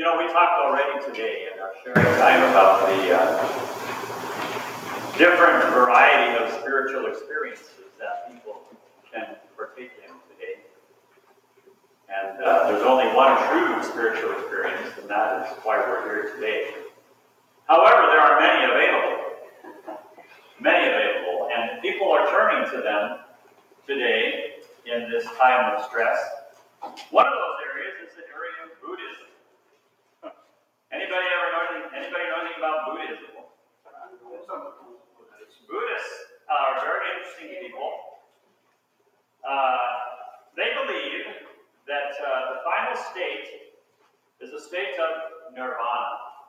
you know, we talked already today in our sharing time about the uh, different variety of spiritual experiences that people can partake in today. And uh, there's only one true spiritual experience, and that is why we're here today. However, there are many available. Many available, and people are turning to them today in this time of stress. One of those areas is the area of Buddhism. Anybody ever know anything, anybody know anything about Buddhism? Buddhists are very interesting people. Uh, they believe that uh, the final state is a state of nirvana.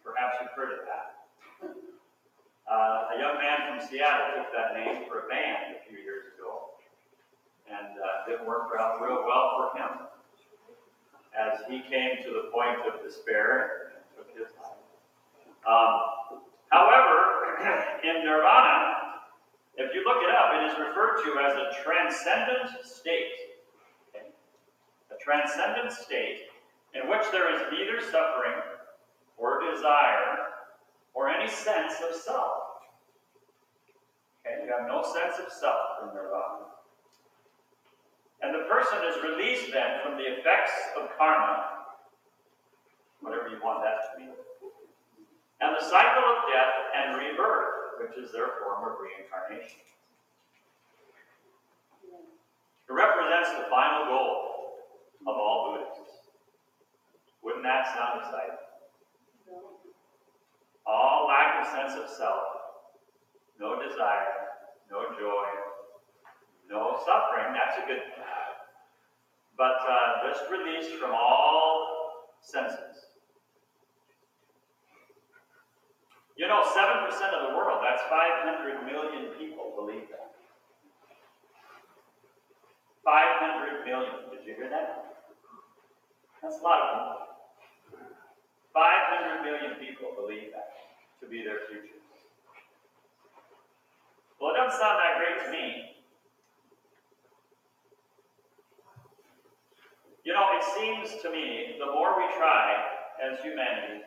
Perhaps you've heard of that. Uh, a young man from Seattle took that name for a band a few years ago, and uh, didn't work out real well for him as he came to the point of despair and took his life. Um, however, in Nirvana, if you look it up, it is referred to as a transcendent state. A transcendent state in which there is neither suffering or desire or any sense of self. Okay, you have no sense of self in nirvana. And the person is released then from the effects of karma, whatever you want that to be, and the cycle of death and rebirth, which is their form of reincarnation. It represents the final goal of all Buddhists. Wouldn't that sound exciting? All lack of sense of self, no desire, no joy, no suffering. That's a good thing. But uh, just released from all senses. You know, 7% of the world, that's 500 million people, believe that. 500 million. Did you hear that? That's a lot of people. 500 million people believe that to be their future. Well, it doesn't sound that great to me. You know, it seems to me the more we try as humanity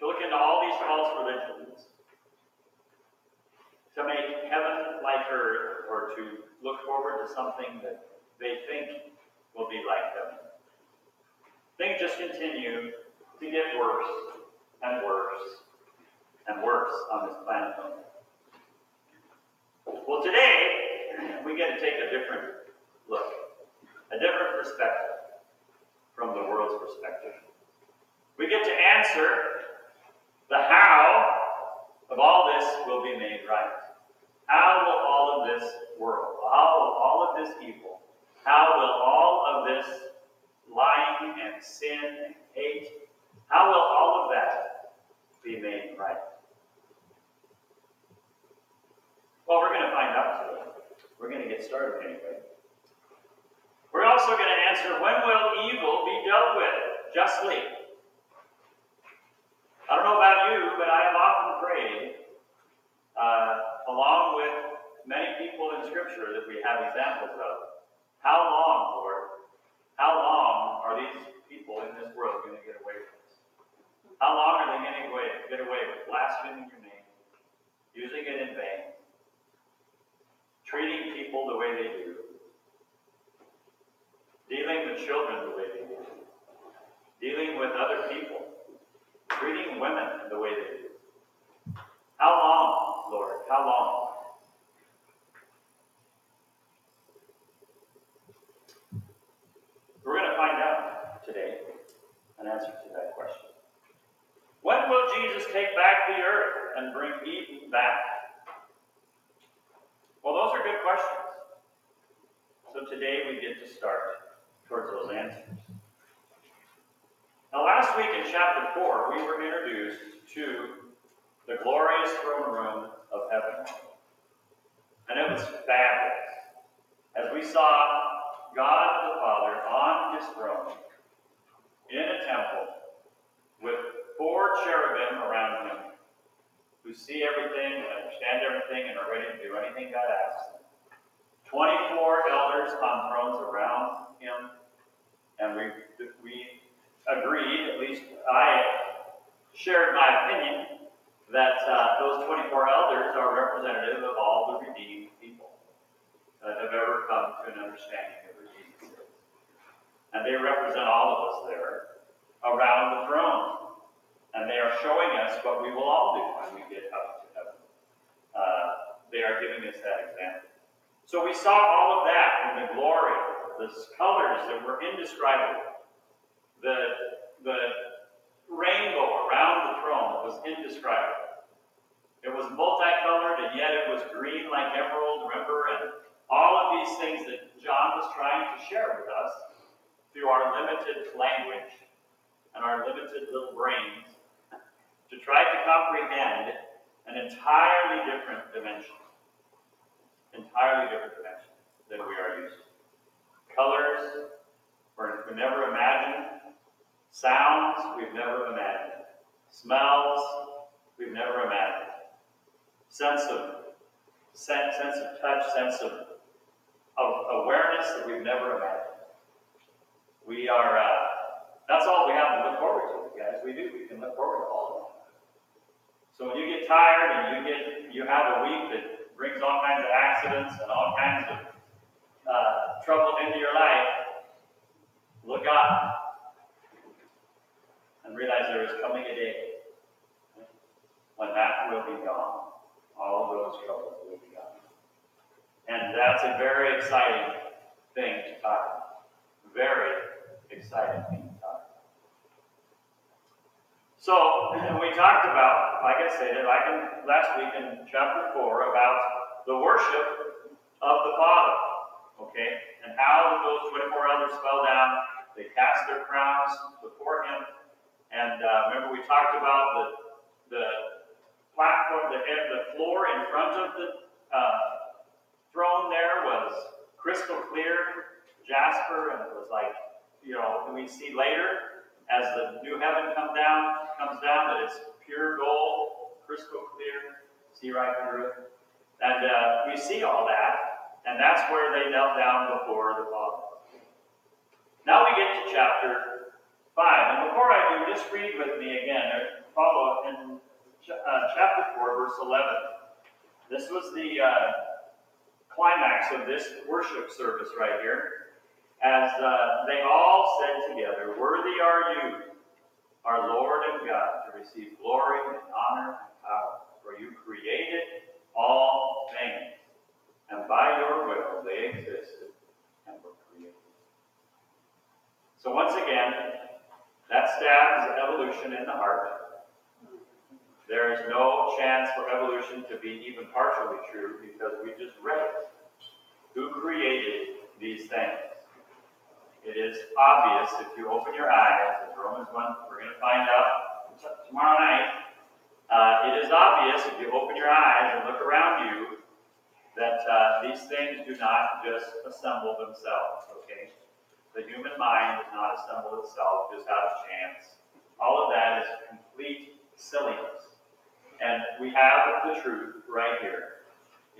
to look into all these false religions, to make heaven like earth, or to look forward to something that they think will be like them. things just continue to get worse and worse and worse on this planet. Well, today, we get to take a different look, a different perspective from the world's perspective. We get to answer the how of all this will be made right. How will all of this world, how will all of this evil, how will all of this lying and sin and hate, how will all of that be made right? Well, we're going to find out today. We're going to get started anyway. We're also going to answer when will evil be dealt with justly? I don't know about you, but I have often prayed, uh, along with many people in Scripture that we have examples of, how long, Lord, how long are these people in this world going to get away with this? How long are they going to get away with blaspheming your name, using it in vain, treating people the way they do, dealing with children the way they do, dealing with other people, treating women the way they do. How long, Lord? How long? We're going to find out today an answer to that question. When will Jesus take back the earth and bring Eden his throne things that John was trying to share with us through our limited language and our limited little brains to try to comprehend an entirely different dimension. Entirely different dimension than we are used to. Colors we've never imagined. Sounds we've never imagined. Smells we've never imagined. Sense of sense, sense of touch, sense of, of awareness that we've never imagined. We are uh, that's all we have to look forward to, guys. We do. We can look forward to all of that. So when you get tired and you get you have a week that brings all kinds of accidents and all kinds of uh, trouble into your life, look up and realize there is coming a day when that will be gone. All of those troubles will be. And that's a very exciting thing to talk about. Very exciting thing to talk about. So, we talked about, like I said, like in, last week in chapter 4, about the worship of the Father. Okay? And how those 24 elders fell down they cast their crowns before him. And uh, remember, we talked about the, the platform, the, the floor in front of the uh, throne there was crystal clear, jasper, and it was like, you know, we see later as the new heaven come down, comes down that it's pure gold, crystal clear, see right through it. And uh, we see all that, and that's where they knelt down before the Father. Now we get to chapter 5. And before I do, just read with me again, follow in uh, chapter 4, verse 11. This was the uh, climax of this worship service right here. As uh, they all said together, Worthy are you, our Lord and God, to receive glory and honor and power, for you created all things, and by your will they existed and were created. so once again, that stabs evolution in the heart. There is no chance for evolution to be even partially true because we just read it. Who created these things? It is obvious if you open your eyes, as Romans 1, we're going to find out tomorrow night. Uh, it is obvious if you open your eyes and look around you that uh, these things do not just assemble themselves, okay? The human mind does not assemble itself just out of chance. All of that is complete silliness. And we have the truth right here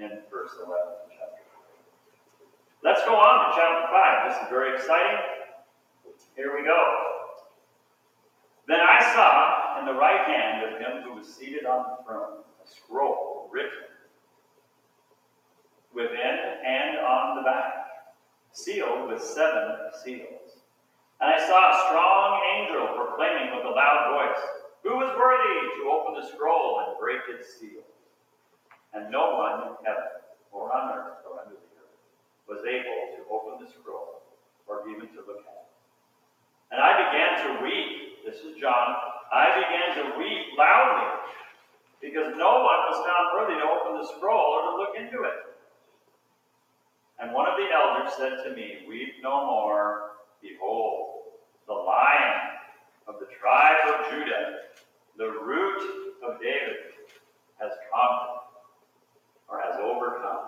in verse 11 of chapter 5. Let's go on to chapter 5. This is very exciting. Here we go. Then I saw in the right hand of him who was seated on the throne a scroll written within and on the back sealed with seven seals. And I saw a strong angel proclaiming with a loud voice, Who is worthy to open the scroll and break its seals? And no one in heaven, or on earth, or under the was able to open the scroll, or even to look at it. And I began to weep. This is John. I began to weep loudly, because no one was found worthy to open the scroll or to look into it. And one of the elders said to me, Weep no more. Behold, the lion of the tribe of Judah, the root of David, has conquered, or has overcome,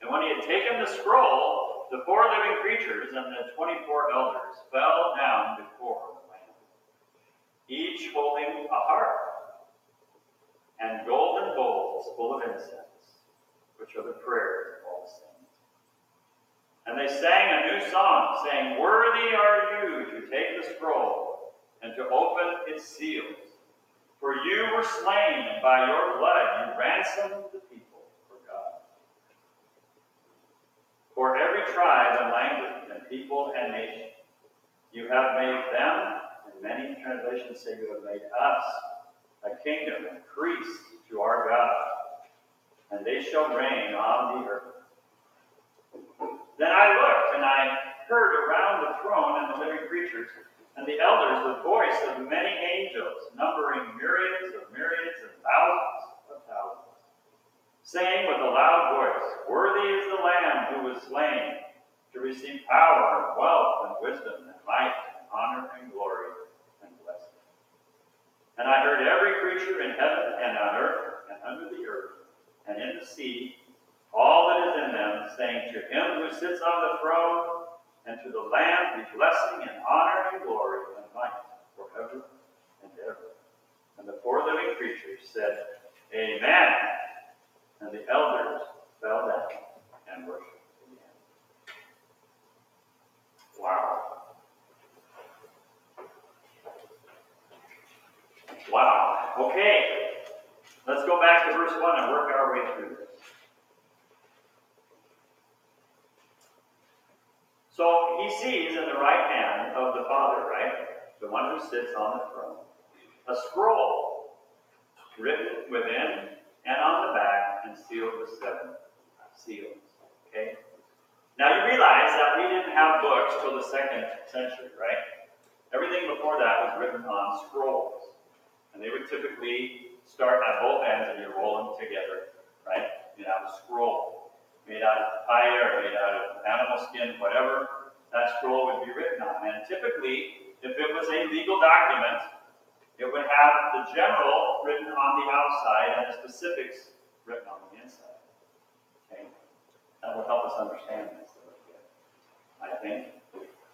And when he had taken the scroll, the four living creatures and the twenty-four elders fell down before the Lamb, each holding a harp and golden bowls full of incense, which are the prayers of all the saints. And they sang a new song, saying, Worthy are you to take the scroll and to open its seals. For you were slain, and by your blood you ransomed the people for God. For every tribe and language and people and nation, you have made them, and many translations say you have made us, a kingdom and priests to our God, and they shall reign on the earth. Then I looked, and I heard around the throne and the living creatures and the elders the voice of many angels, numbering myriads of myriads and thousands saying with a loud voice, Worthy is the Lamb who was slain to receive power and wealth and wisdom and might and honor and glory and blessing. And I heard every creature in heaven and on earth and under the earth and in the sea, all that is in them, saying, To him who sits on the throne and to the Lamb be blessing and honor and glory and might forever and ever. And the four living creatures said, Amen. And the elders fell down and worshiped again. Wow. Wow. Okay. Let's go back to verse 1 and work our way through this. So he sees in the right hand of the Father, right? The one who sits on the throne, a scroll written within and on the and sealed with seven seals. Okay? Now you realize that we didn't have books till the second century, right? Everything before that was written on scrolls. And they would typically start at both ends and you roll them together, right? You have a scroll made out of fire, made out of animal skin, whatever that scroll would be written on. And typically, if it was a legal document, it would have the general written on the outside and the specifics written on the inside. Okay? That will help us understand this a little bit, I think.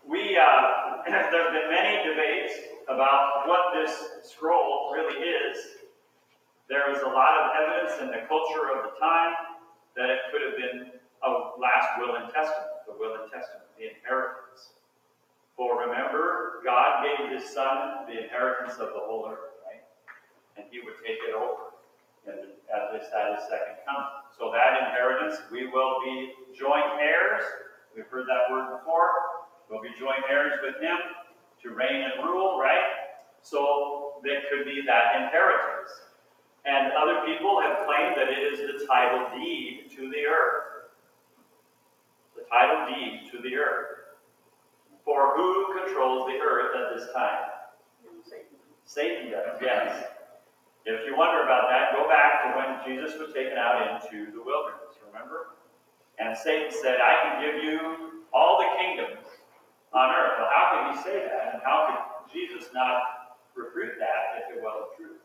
We, uh, there have been many debates about what this scroll really is. There is a lot of evidence in the culture of the time that it could have been a last will and testament, the will and testament, the inheritance. For remember, God gave his son the inheritance of the whole earth, right? And he would take it over at his, at his second coming. So that inheritance, we will be joint heirs. We've heard that word before. We'll be joint heirs with him to reign and rule, right? So there could be that inheritance. And other people have claimed that it is the title deed to the earth. The title deed to the earth. For who controls the earth at this time? Satan. Satan does, yes. If you wonder about that, go back to when Jesus was taken out into the wilderness, remember? And Satan said, I can give you all the kingdoms on earth. Well, how could he say that? And how could Jesus not refute that if it wasn't true?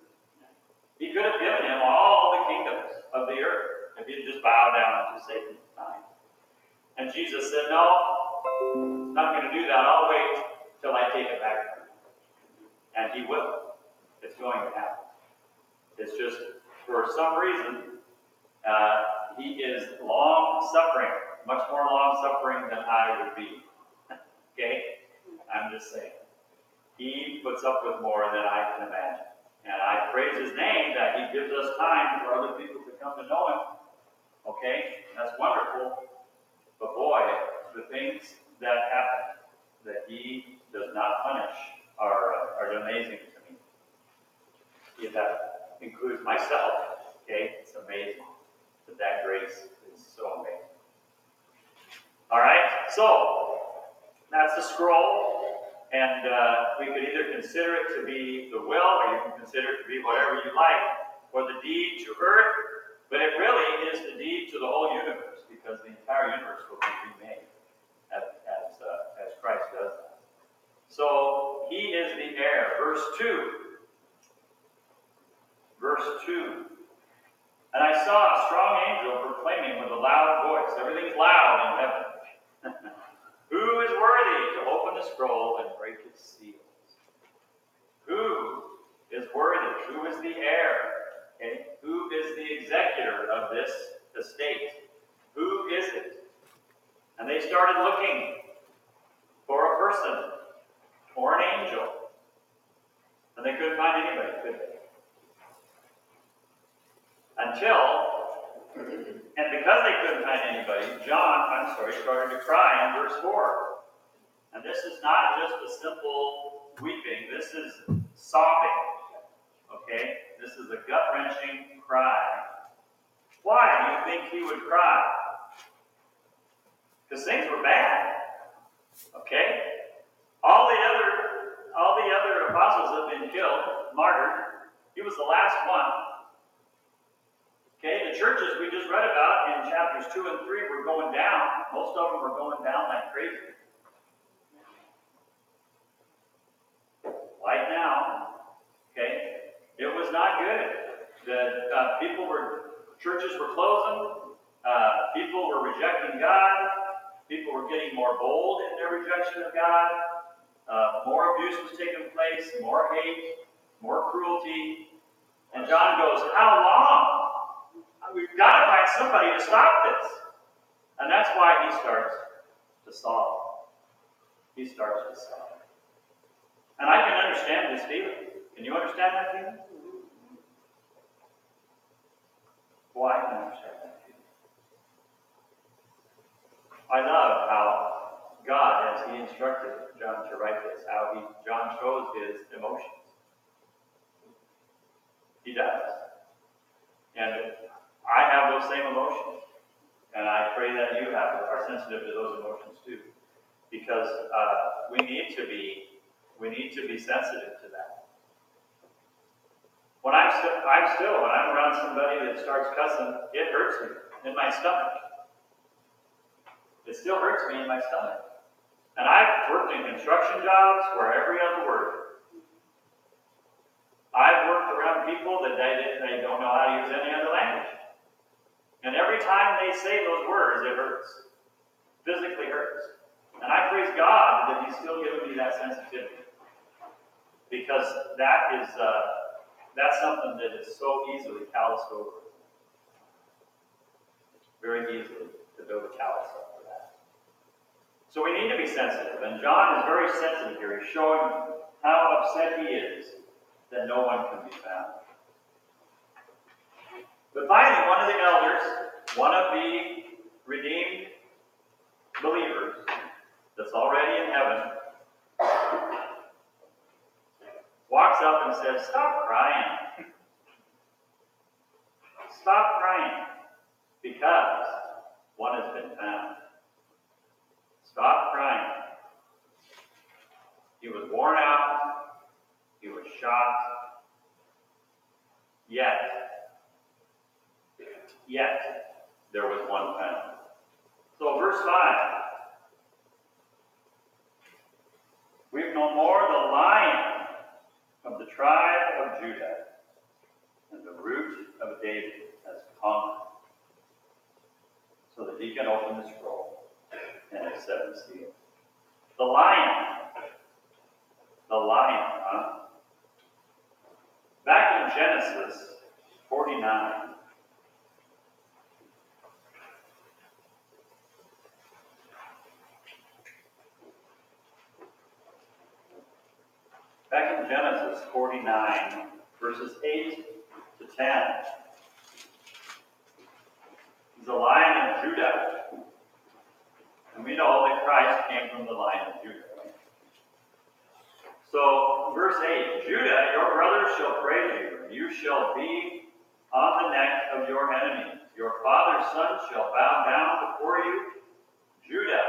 He could have given him all the kingdoms of the earth if he just bowed down to Satan's time. And Jesus said, No, I'm not going to do that. I'll wait till I take it back. And he will. It's going to happen. It's just, for some reason, uh, he is long suffering, much more long suffering than I would be. okay? I'm just saying. He puts up with more than I can imagine. And I praise his name that he gives us time for other people to come to know him. Okay? That's wonderful. But boy, the things that happen that he does not punish are, uh, are amazing to me. That includes myself, okay? It's amazing But that grace is so amazing. All right, so that's the scroll, and uh, we could either consider it to be the will, or you can consider it to be whatever you like, or the deed to earth, but it really is the deed to the whole universe, because the entire universe will be remade as, as, uh, as Christ does. So he is the heir. Verse 2. Verse 2. And I saw a strong angel proclaiming with a loud voice, everything's loud in heaven, who is worthy to open the scroll and break its seals? Who is worthy? Who is the heir? Okay. Who is the executor of this estate? Who is it? And they started looking for a person or an angel. And they couldn't find anybody, could they? Until, and because they couldn't find anybody, John, I'm sorry, started to cry in verse 4. And this is not just a simple weeping, this is sobbing. Okay? This is a gut wrenching cry. Why do you think he would cry? Because things were bad. Okay? All the other all the other apostles have been killed, martyred. He was the last one. Okay, the churches we just read about in chapters 2 and 3 were going down. Most of them were going down like crazy. Right now, okay, it was not good. The uh, people were, churches were closing, uh, people were rejecting God, people were getting more bold in their rejection of God, uh, more abuse was taking place, more hate, more cruelty. And John goes, How long? We've got to find somebody to stop this. And that's why he starts to sob. He starts to sob. And I can understand this feeling. Can you understand that feeling? Well, I can understand that feeling. I love how God, as He instructed John to write this, how he John shows his emotions. He does. And I have those same emotions. And I pray that you have are sensitive to those emotions too. Because uh, we need to be we need to be sensitive to that. When I'm still, I'm still, when I'm around somebody that starts cussing, it hurts me in my stomach. It still hurts me in my stomach. And I've worked in construction jobs where every other word. I've worked around people that they, they don't know how to use any other language. And every time they say those words, it hurts. Physically hurts. And I praise God that He's still giving me that sensitivity because that is uh, that's something that is so easily calloused over. Very easily to build a callus up for that. So we need to be sensitive, and John is very sensitive here. He's showing how upset he is that no one can be found. But finally, one of the elders, one of the redeemed believers that's already in heaven, walks up and says, Stop crying. Stop crying because one has been found. Stop crying. He was worn out. He was shot. Yet, yet, there was one found. So, verse 5 We've no more the lion of the tribe of Judah, and the root of David has conquered. So the deacon opened the scroll, and it seven seals. The lion. The lion, huh? Back in Genesis 49, Back in Genesis 49, verses 8 to 10. He's a lion of Judah. And we know that Christ came from the line of Judah. So, verse 8 Judah, your brothers shall praise you, and you shall be on the neck of your enemies. Your father's son shall bow down before you. Judah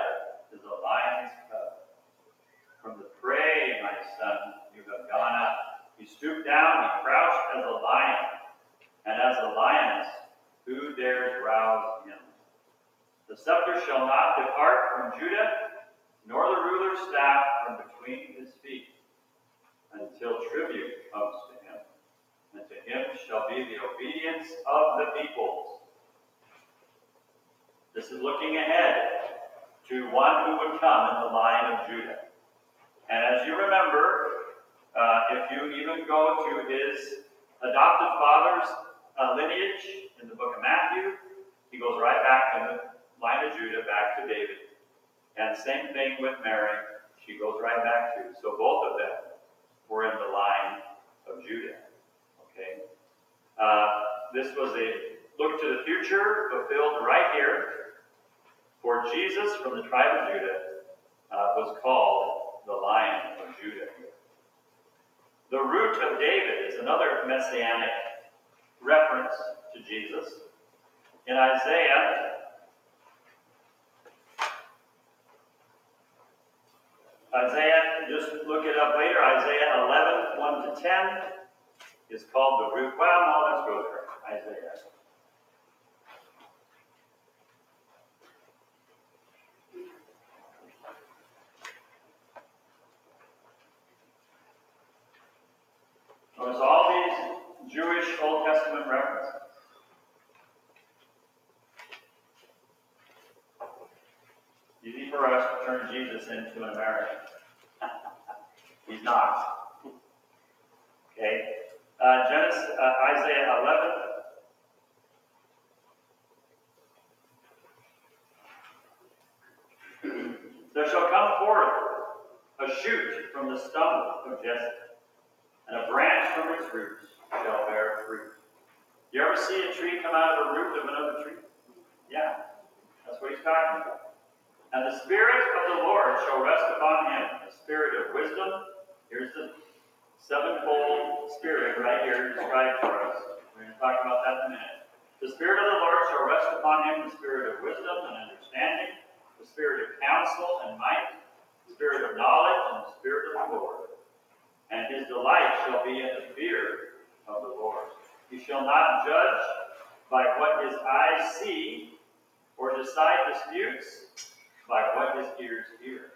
is a lion's cub. From the prey, gone up. He stooped down, he crouched as a lion, and as a lioness, who dares rouse him? The scepter shall not depart from Judah, nor the ruler's staff from between his feet, until tribute comes to him. And to him shall be the obedience of the peoples. This is looking ahead to one who would come in the line of Judah. And as you remember, uh, if you even go to his adopted father's uh, lineage in the book of Matthew. He goes right back in the line of Judah, back to David. And same thing with Mary. She goes right back to. So both of them were in the line of Judah. Okay? Uh, this was a look to the future fulfilled right here. For Jesus from the tribe of Judah uh, was called the Lion of Judah. The root of David is another messianic reference to Jesus. In Isaiah, Isaiah, just look it up later, Isaiah 11, 1 to 10 is called the root. Well, no, let's go there. Isaiah. Notice all these Jewish Old Testament references. Easy for us to turn Into an American. He's not. Okay. Uh, Genesis, uh, Isaiah 11. there shall come forth a shoot from the stump of Jesse, and a branch from its roots shall bear fruit. You ever see a tree come out of the root of another tree? Yeah, that's what he's talking about. And the Spirit of the Lord shall rest upon him, the Spirit of wisdom. Here's the sevenfold Spirit right here described for us. We're going to talk about that in a minute. The Spirit of the Lord shall rest upon him, the Spirit of wisdom and understanding, the Spirit of counsel and might, the Spirit of knowledge and the Spirit of the Lord. And his delight shall be in the fear of the Lord. He shall not judge by what his eyes see, or decide disputes by what his ears hear.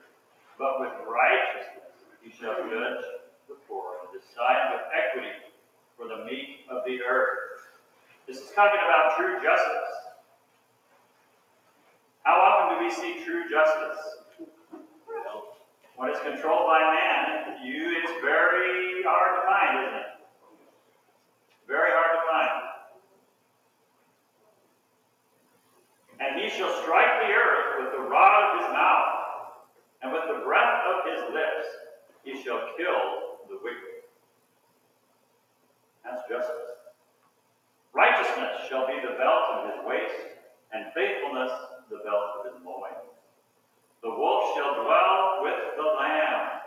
But with righteousness he shall judge the poor and decide with equity for the meek of the earth. This is talking about true justice. Do we see true justice? When it's controlled by man, you it's very hard to find, isn't it? Very hard to find. And he shall strike the earth with the rod of his mouth, and with the breath of his lips he shall kill the wicked. That's justice. Righteousness shall be the belt of his waist, and faithfulness the belt of his loins. The wolf shall dwell with the lamb.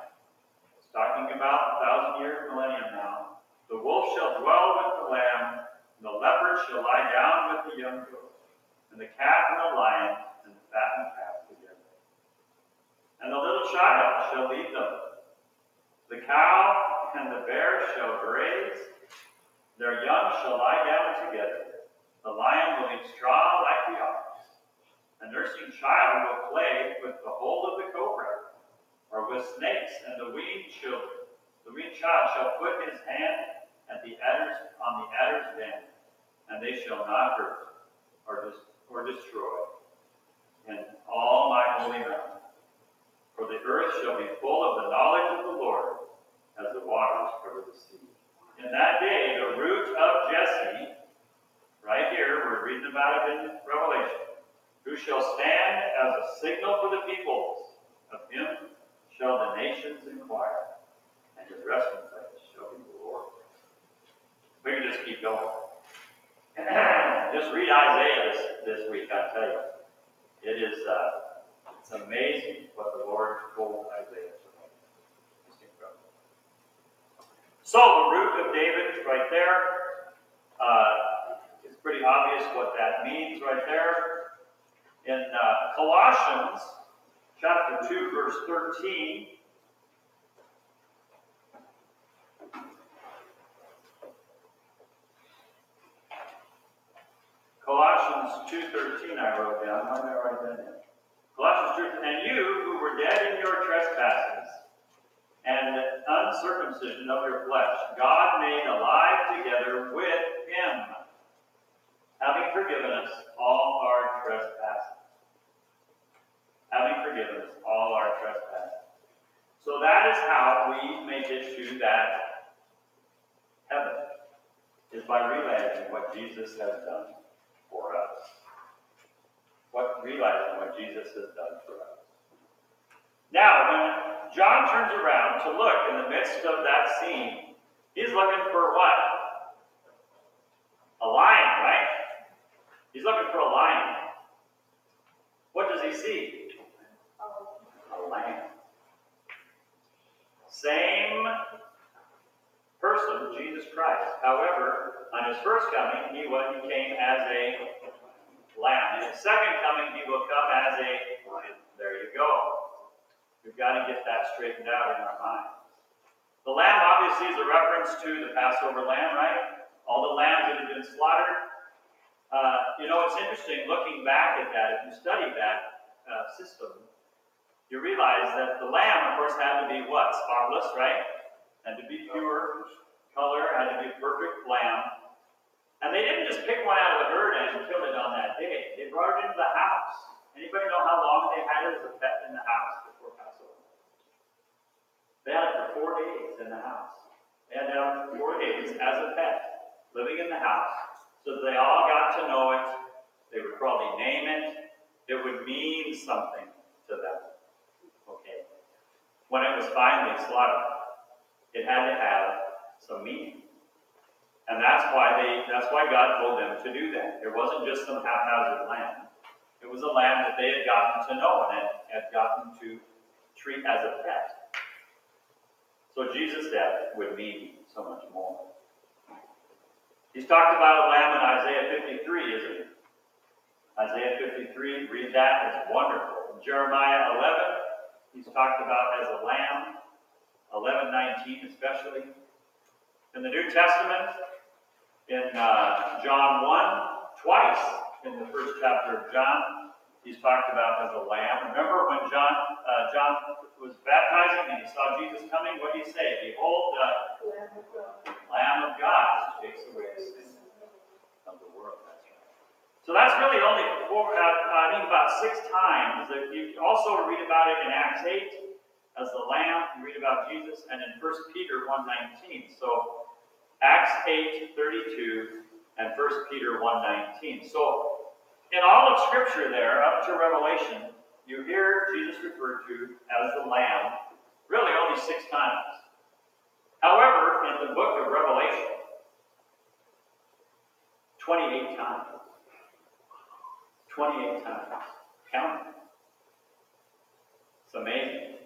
It's talking about a thousand years, millennium now. The wolf shall dwell with the lamb, and the leopard shall lie down with the young goat, and the calf and the lion, and the fattened calf together. And the little child shall lead them. The cow and the bear shall graze, their young shall lie down together. The lion will eat straw like the ox. A nursing child will play with the hole of the cobra, or with snakes, and the weaned children. The weaned child shall put his hand at the adders on the adder's den, and they shall not hurt or, or destroy in all my holy mountain. For the earth shall be full of the knowledge of the Lord, as the waters cover the sea. In that day, the root of Jesse, right here, we're reading about it in Revelation, who shall stand as a signal for the peoples. Of him shall the nations inquire, and his resting place shall be the Lord. We can just keep going. just read Isaiah this, this week, I tell you. It is uh, it's amazing what the Lord told Isaiah. So the root of David is right there. Uh, it's pretty obvious what that means right there. In uh, Colossians chapter 2, verse 13, Colossians 2.13 I wrote down. Why did I write that down? Colossians 2, and you who were dead in your trespasses and uncircumcision of your flesh, God made alive together with him, having forgiven us all our trespasses. Having forgiven us all our trespasses. So that is how we make it to that heaven. Is by realizing what Jesus has done for us. What realizing what Jesus has done for us. Now, when John turns around to look in the midst of that scene, he's looking for what? A lion? He's looking for a lion. What does he see? A lamb. Same person, Jesus Christ. However, on his first coming, he, he came as a lamb. In his second coming, he will come as a lion. There you go. We've got to get that straightened out in our minds. The lamb obviously is a reference to the Passover lamb, right? All the lambs that have been slaughtered. Uh, you know, it's interesting looking back at that. If you study that uh, system, you realize that the lamb, of course, had to be what? Spotless, right? Had to be pure color, had to be perfect lamb. And they didn't just pick one out of the herd and kill it on that day. They brought it into the house. Anybody know how long they had it as a pet in the house before Passover? They had it for four days in the house. They had it for four days as a pet, living in the house. So that they all got to know it. They would probably name it. It would mean something to them. Okay. When it was finally slaughtered, it had to have some meaning. And that's why they that's why God told them to do that. It wasn't just some haphazard lamb. It was a lamb that they had gotten to know and had, had gotten to treat as a pet. So Jesus' death would mean so much more. He's talked about a lamb in Isaiah 53, isn't he? Isaiah 53, read that, it's wonderful. In Jeremiah 11, he's talked about as a lamb. 11, 19 especially. In the New Testament, in uh, John 1, twice in the first chapter of John, he's talked about as a lamb. Remember when John uh, John was baptizing and he saw Jesus coming? What did he say? Behold, the Lamb of God who takes away the sin of the world. That's right. So that's really only four, uh, I think about six times. You also read about it in Acts 8 as the Lamb. You read about Jesus, and in 1 Peter 1.19. So Acts 8.32 and 1 Peter 1.19. So in all of Scripture there, up to Revelation, you hear Jesus referred to as the Lamb really only six times. However, in the book of Revelation, 28 times. 28 times. Count. It's amazing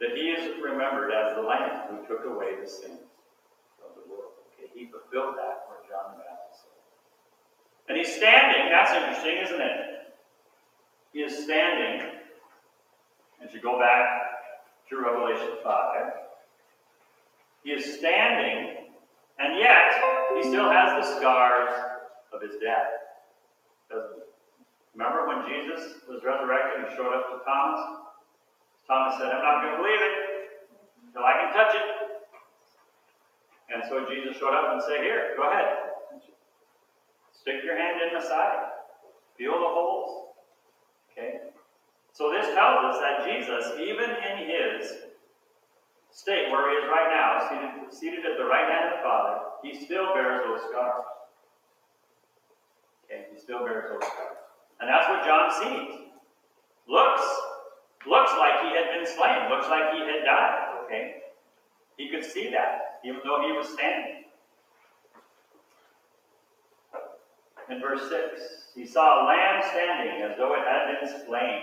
that he is remembered as the Lamb who took away the sins of the world. Okay, he fulfilled that for. And he's standing, that's interesting, isn't it? He is standing, as you go back to Revelation 5, he is standing, and yet he still has the scars of his death. Remember when Jesus was resurrected and showed up to Thomas? Thomas said, I'm not going to believe it until I can touch it. And so Jesus showed up and said, Here, go ahead. Stick your hand in the side. Feel the holes. Okay? So this tells us that Jesus, even in his state where he is right now, seated, seated at the right hand of the Father, he still bears those scars. Okay, he still bears those scars. And that's what John sees. Looks Looks like he had been slain. Looks like he had died. Okay? He could see that, even though he was standing. In verse 6, he saw a lamb standing as though it had been slain.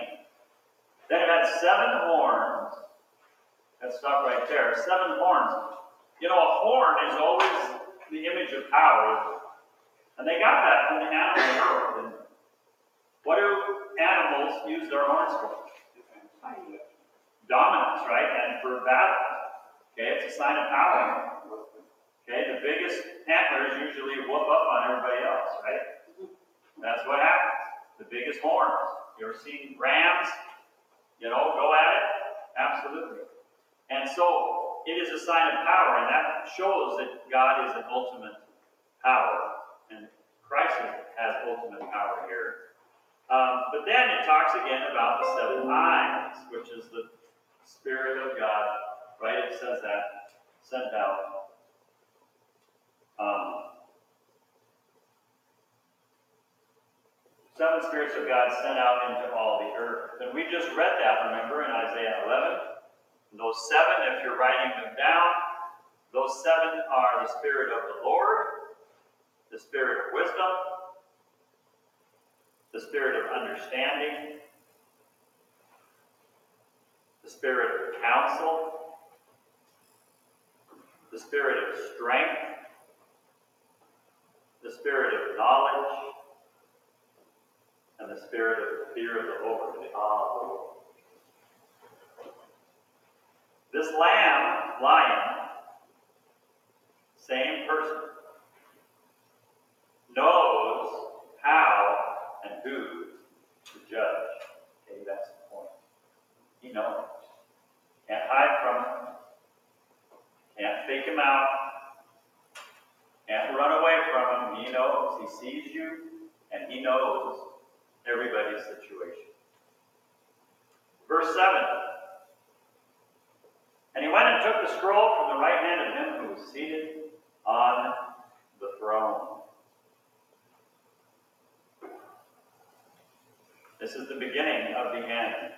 Then it had seven horns. Let's stop right there. Seven horns. You know, a horn is always the image of power. And they got that from the animal world. What do animals use their horns for? dominance, right? And for battle. Okay, it's a sign of power. Okay, the biggest antlers usually whoop up on everybody else, right? That's what happens. The biggest horns. You ever seen rams, you know, go at it? Absolutely. And so it is a sign of power, and that shows that God is an ultimate power. And Christ has ultimate power here. Um, but then it talks again about the seven eyes, which is the Spirit of God, right? It says that, sent out. Um, seven spirits of God sent out into all the earth. And we just read that, remember, in Isaiah 11. Those seven, if you're writing them down, those seven are the Spirit of the Lord, the Spirit of wisdom, the Spirit of understanding, the Spirit of counsel, the Spirit of strength, the Spirit of knowledge, and the Spirit of the fear of the Lord, the awe of the Lord. This lamb, lion, same person, knows how and who to judge. Okay, that's the point. He knows. Can't hide from him. Can't fake him out. Can't run away from him. He knows. He sees you, and he knows everybody's situation. Verse 7. And he went and took the scroll from the right hand of him who was seated on the throne. This is the beginning of the end.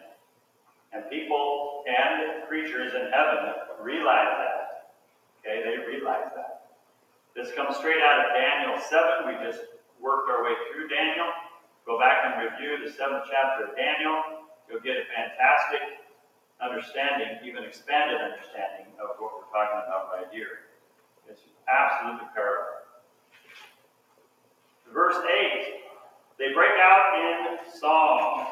And people and creatures in heaven realize that. Okay, they realize that. This comes straight out of Daniel 7. We just worked our way through Daniel. Go back and review the seventh chapter of Daniel. You'll get a fantastic understanding, even expanded understanding of what we're talking about right here. It's absolutely parallel. Verse 8 they break out in song.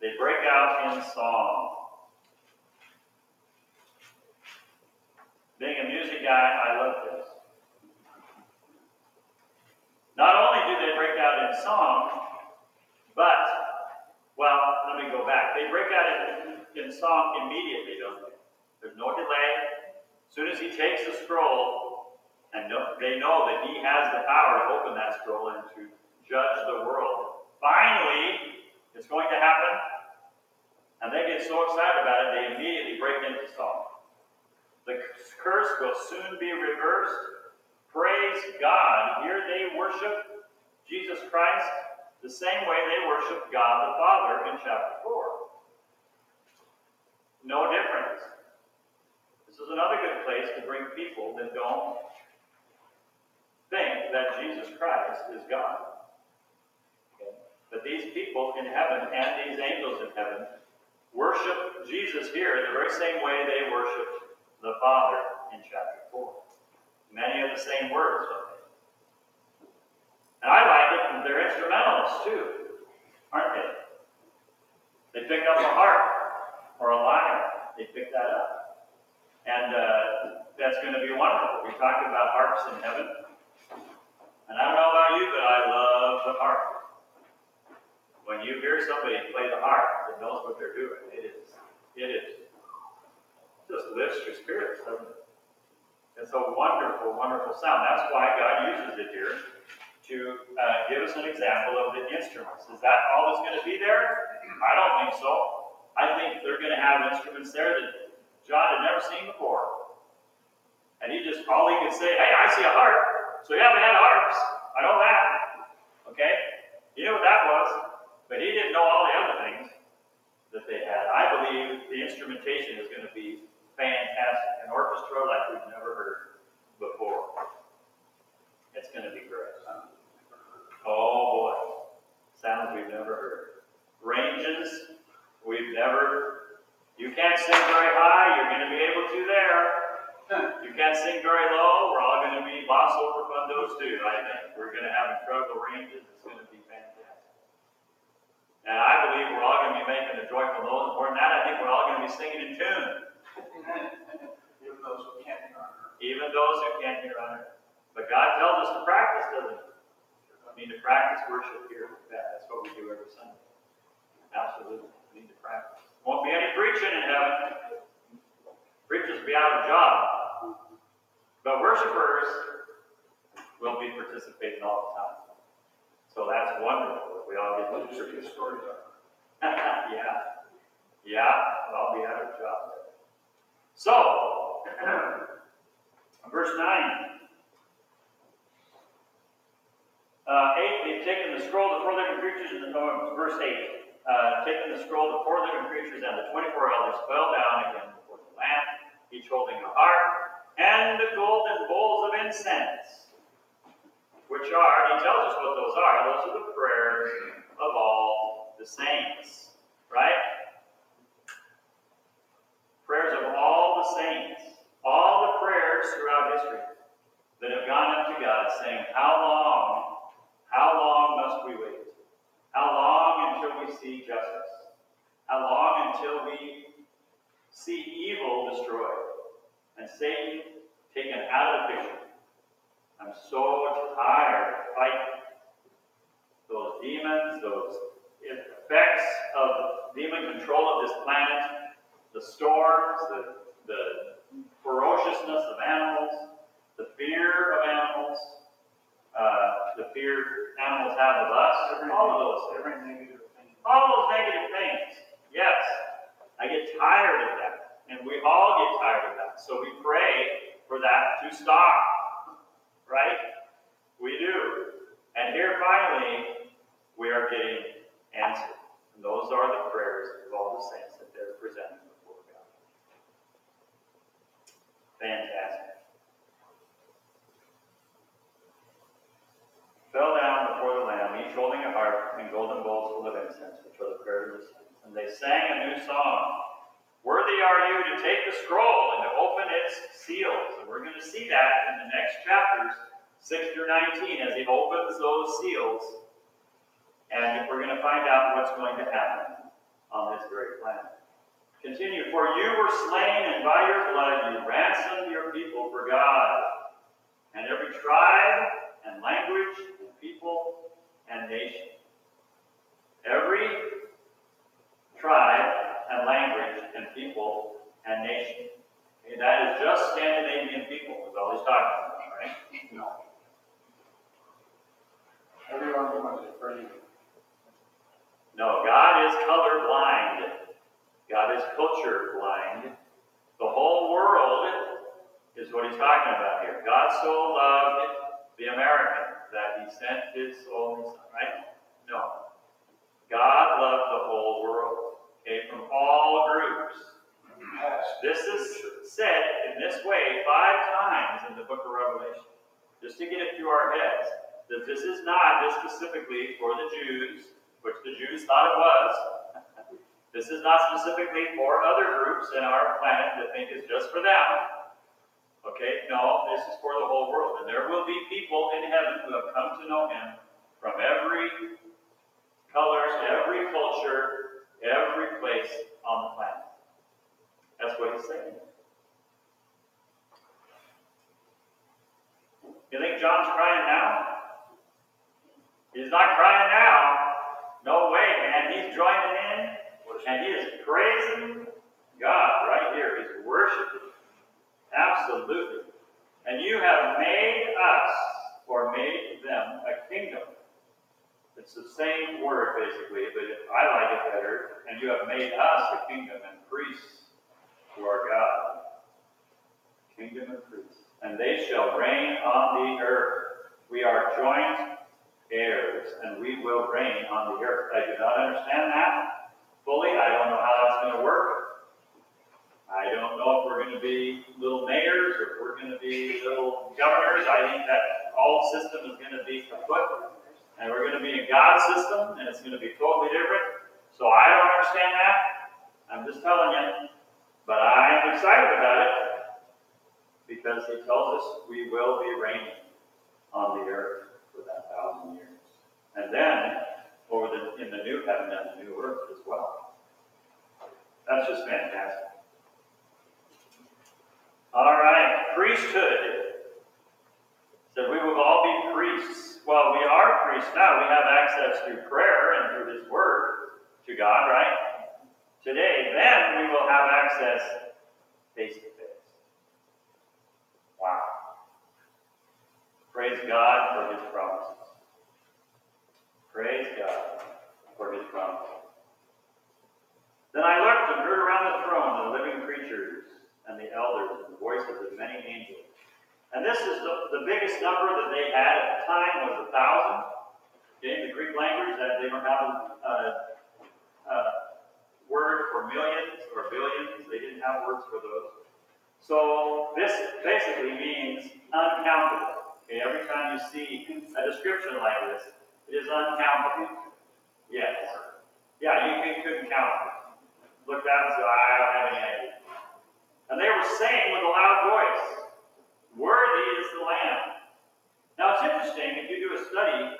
They break out in song. Being a music guy, I love this. Not only do they break out in song, but, well, let me go back. They break out in, in song immediately, don't they? There's no delay. As soon as he takes the scroll, and no, they know that he has the power to open that scroll and to judge the world. Finally, it's going to happen. And they get so excited about it, they immediately break into song. The curse will soon be reversed. Praise God. Here they worship Jesus Christ the same way they worship God the Father in chapter 4. No difference. This is another good place to bring people that don't think that Jesus Christ is God. But these people in heaven and these angels in heaven worship Jesus here the very same way they worshiped the Father in chapter 4. Many of the same words? And I like it, and they're instrumentalists too, aren't they? They pick up a harp or a lyre, they pick that up. And uh, that's going to be wonderful. We talked about harps in heaven. And I don't know about you, but I love the harp. When you hear somebody play the harp that knows what they're doing, it is, it is, just lifts your spirits, doesn't it? It's a wonderful, wonderful sound. That's why God uses it here to uh, give us an example of the instruments. Is that all that's going to be there? I don't think so. I think they're going to have instruments there that John had never seen before. And he just, all he could say, hey, I see a harp. So you haven't had harps. I know that. Okay? He knew what that was? But he didn't know all the other things that they had. I believe the instrumentation is going to be fantastic. An orchestra like we've never heard before. It's going to be great. Oh boy. Sounds we've never heard. Ranges we've never. You can't sing very high, you're going to be able to there. You can't sing very low, we're all going to be boss over those too, I think. We're going to have incredible ranges. It's going to be fantastic. and I believe we're all going to be making a joyful noise. More than that, I think we're all going to be singing in tune. Even those who can't hear on earth. Even those who can't hear on earth. But God tells us to practice, doesn't He? I mean, to practice worship here. That's what we do every Sunday. Absolutely. We need to practice. Won't be any preaching in heaven. Preachers will be out of job. But worshipers will be participating all the time. So that's wonderful. We all get What is your story yeah. Yeah, I'll be out of job. So, verse 9. Uh, eight, they've taken the scroll, the four living creatures, and the, verse eight, uh, taken the scroll, the four living creatures and the twenty-four elders fell down again before the Lamb, each holding a harp and the golden bowls of incense, which are, he tells us what those are, those are the prayers of all the saints, right? Prayers of all the saints, all the prayers throughout history that have gone up to God saying, How long, how long must we wait? How long until we see justice? How long until we see evil destroyed and Satan taken out of the picture? I'm so tired of fighting those demons, those effects of demon control of this planet, the storms, the, the ferociousness of animals, the fear of animals, uh, the fear animals have of us, all of those things. Every negative thing. All those negative things. Yes. I get tired of that. And we all get tired of that. So we pray for that to stop. Right? We do. And here finally, we are getting answered. And those are the prayers of all the saints that they're presenting before God. Fantastic. Fell down before the Lamb, each holding a harp and golden bowls full of incense, which are the prayers of the saints. And they sang a new song. Worthy are you to take the scroll and to open its seals. And we're going to see that in the next chapters, 6 through 19, as he opens those seals. And we're going to find out what's going to happen on this very planet. Continue, for you were slain, and by your blood you ransomed your people for God. And every tribe and language and people and nation. Every tribe and language and people and nation. Okay, that is just Scandinavian people, is all he's talking about, right? No. Everyone wants it for you. No, God is color blind. God is culture blind. The whole world is what he's talking about here. God so loved the American that he sent his only son, right? No. God loved the whole world. Okay, from all groups. This is said in this way five times in the book of Revelation. Just to get it through our heads. That this is not just specifically for the Jews, which the Jews thought it was. This is not specifically for other groups in our planet that think it's just for them. Okay, no, this is for the whole world. And there will be people in heaven who have come to know him from every color, every culture, every place on the planet. That's what he's saying. You think John's crying now? He's not crying now. No way, man. He's joining in and he is praising God right here. He's worshiping. Absolutely. And you have made us, or made them, a kingdom. It's the same word, basically, but I like it better. And you have made us a kingdom and priests to our God. Kingdom and priests. And they shall reign on the earth. We are joint heirs, and we will reign on the earth. I do not understand that fully. I don't know how that's going to work. I don't know if we're going to be little mayors or if we're going to be little governors. I think that whole system is going to be kaput. And we're going to be a God system, and it's going to be totally different. So I don't understand that. I'm just telling you. But I'm excited about it because he tells us we will be reigning on the earth for that thousand years. And then over the in the new heaven and the new earth as well. That's just fantastic. All right, priesthood. So we will all be priests. Well, we are priests now. We have access through prayer and through His Word to God, right? Today, then we will have access face to face. Wow. Praise God for His promises. Praise God for His promises. Then I looked and heard around the throne the living creatures and the elders and the voices of the many angels. And this is the, the biggest number that they had at the time was a thousand. Okay, the Greek language, that they don't have a, a, a word for millions or billions. They didn't have words for those. So this basically means uncountable. Okay, every time you see a description like this, it is uncountable. Yes. Yeah, you, couldn't count it. Look down and say, I don't have any idea. And they were saying with a loud voice, Worthy is the Lamb. Now it's interesting, if you do a study,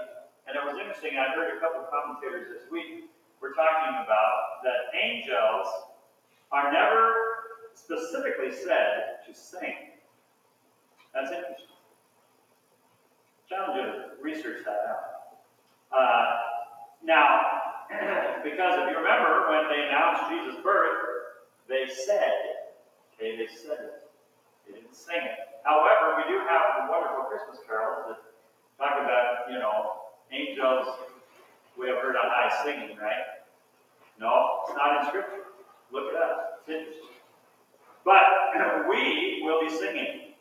and it was interesting, I heard a couple of commentators this week were talking about that angels are never specifically said to sing. That's interesting. Challenge you research that out. Uh, now, because if you remember when they announced Jesus' birth, they said, okay, they said it. They didn't sing it. However, we do have the wonderful Christmas carols that talk about, you know, angels we have heard on high singing, right? No, it's not in Scripture. Look it up. It's interesting. But we will be singing.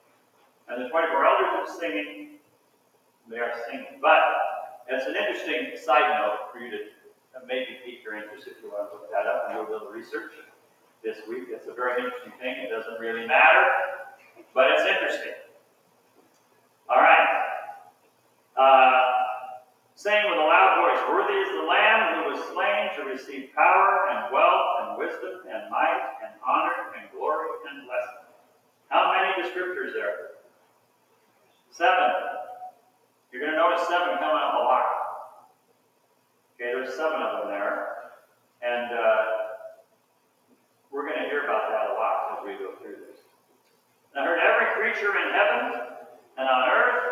And the 24 elders are singing. They are singing. But it's an interesting side note for you to maybe pique your interest if you want to look that up and do a little research this week. It's a very interesting thing. It doesn't really matter, but it's interesting. All right. Uh, saying with a loud voice, Worthy is the Lamb who was slain to receive power and wealth and wisdom and might and honor and glory and blessing. How many descriptors there? Seven. You're going to notice seven coming up a lot. Okay, there's seven of them there. And uh, we're going to hear about that a lot as we go through this. And I heard every creature in heaven and on earth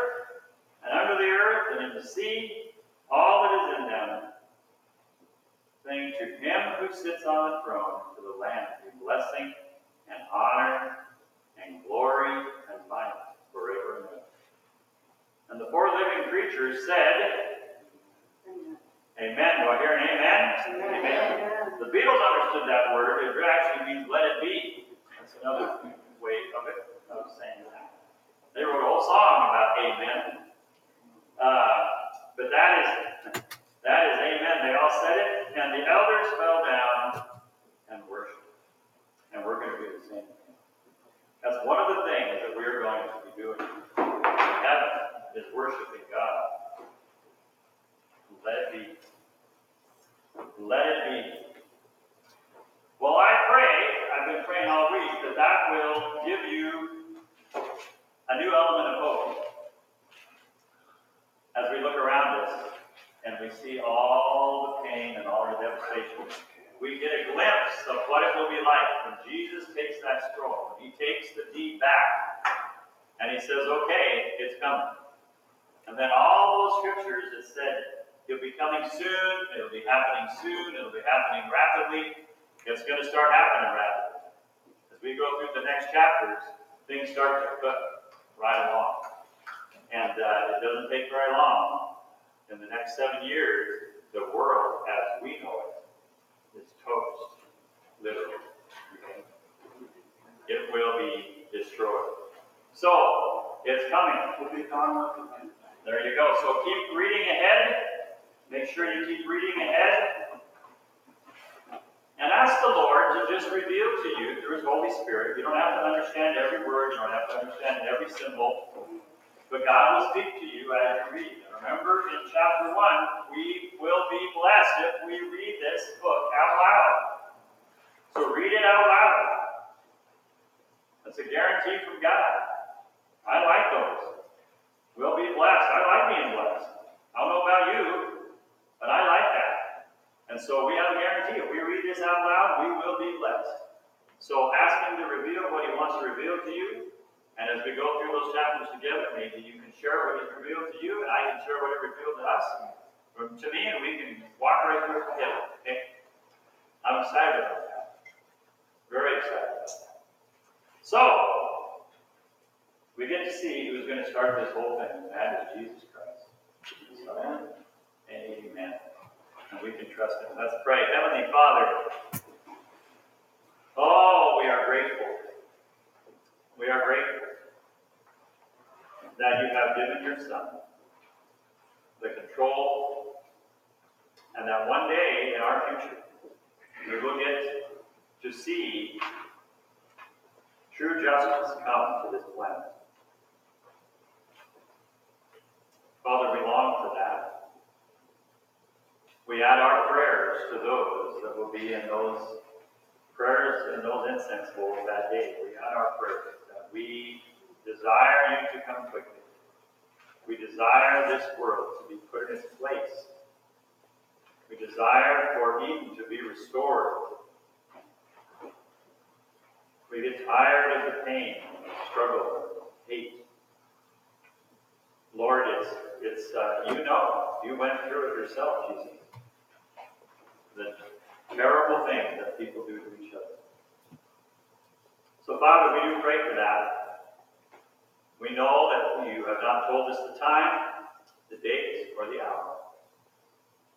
and under the earth and in the sea, all that is in them, saying to him who sits on the throne, to the Lamb, be blessing and honor and glory and might forever and ever. And the four living creatures said, Amen. Do I hear an amen? Amen. The Beatles understood that word. It actually means let it be. That's another way of it, of saying that. They wrote a whole song about amen. Uh, but that is, that is amen. They all said it, and the elders fell down and worshiped. And we're going to do the same thing. That's one of the things that we're going to be doing is worshiping God. Let it be. Let it be. Well, I pray, I've been praying all week, that that will give you a new element of hope. As we look around us and we see all the pain and all the devastation, we get a glimpse of what it will be like when Jesus takes that scroll. When he takes the deed back and he says, okay, it's coming. And then all those scriptures that said it'll be coming soon, it'll be happening soon, it'll be happening rapidly, it's going to start happening rapidly. As we go through the next chapters, things start to cook right along. And uh, it doesn't take very long. In the next seven years, the world as we know it is toast, literally. It will be destroyed. So, it's coming. Will be gone. There you go. So keep reading ahead. Make sure you keep reading ahead. And ask the Lord to just reveal to you through His Holy Spirit. You don't have to understand every word, you don't have to understand every symbol. But God will speak to you as you read. Remember in chapter 1, we will be blessed if we read this book out loud. So read it out loud. That's a guarantee from God. I like those. We'll be blessed. I like being blessed. I don't know about you, but I like that. And so we have a guarantee. If we read this out loud, we will be blessed. So ask Him to reveal what He wants to reveal to you. And as we go through those chapters together, maybe you can share what He's revealed to you, and I can share what He revealed to us, to me, and we can walk right through it together. Okay? I'm excited about that. Very excited about that. So, we get to see who's going to start this whole thing, and that is Jesus Christ. Amen amen. And we can trust him. Let's pray. Heavenly Father, oh, we are grateful. We are grateful that you have given your Son the control, and that one day in our future, we will get to see true justice come to this planet. Father, we long for that. We add our prayers to those that will be in those prayers in those incense bowls that day. We add our prayers that we desire you to come quickly. We desire this world to be put in its place. We desire for Eden to be restored. We get tired of the pain, struggle, hate. Lord, it's, it's, uh, you know, you went through it yourself, Jesus. The terrible thing that people do to each other. So, Father, we do pray for that. We know that you have not told us the time, the date, or the hour.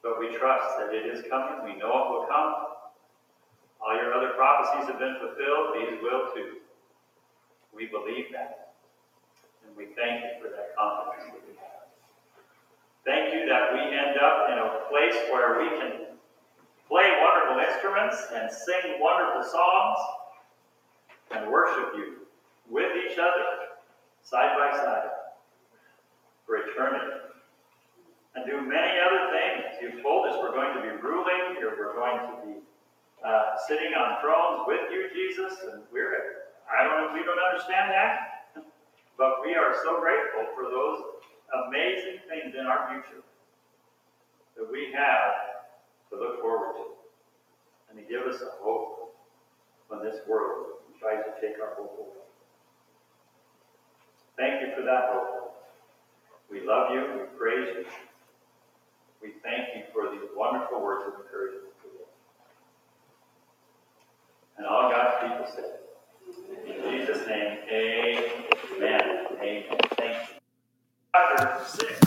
But we trust that it is coming. We know it will come. All your other prophecies have been fulfilled. These will too. We believe that. And we thank you for that confidence that we have. Thank you that we end up in a place where we can play wonderful instruments and sing wonderful songs and worship you with each other, side by side, for eternity. And do many other things. You've told us we're going to be ruling, or we're going to be uh, sitting on thrones with you, Jesus, and we're, I don't, know, if we don't understand that, but we are so grateful for those amazing things in our future that we have to look forward to and to give us a hope when this world tries to take our hope away. Thank you for that hope. We love you, we praise you. We thank you for these wonderful words of encouragement today. And all God's people say, Amen. Amen. Thank you. Chapter 6.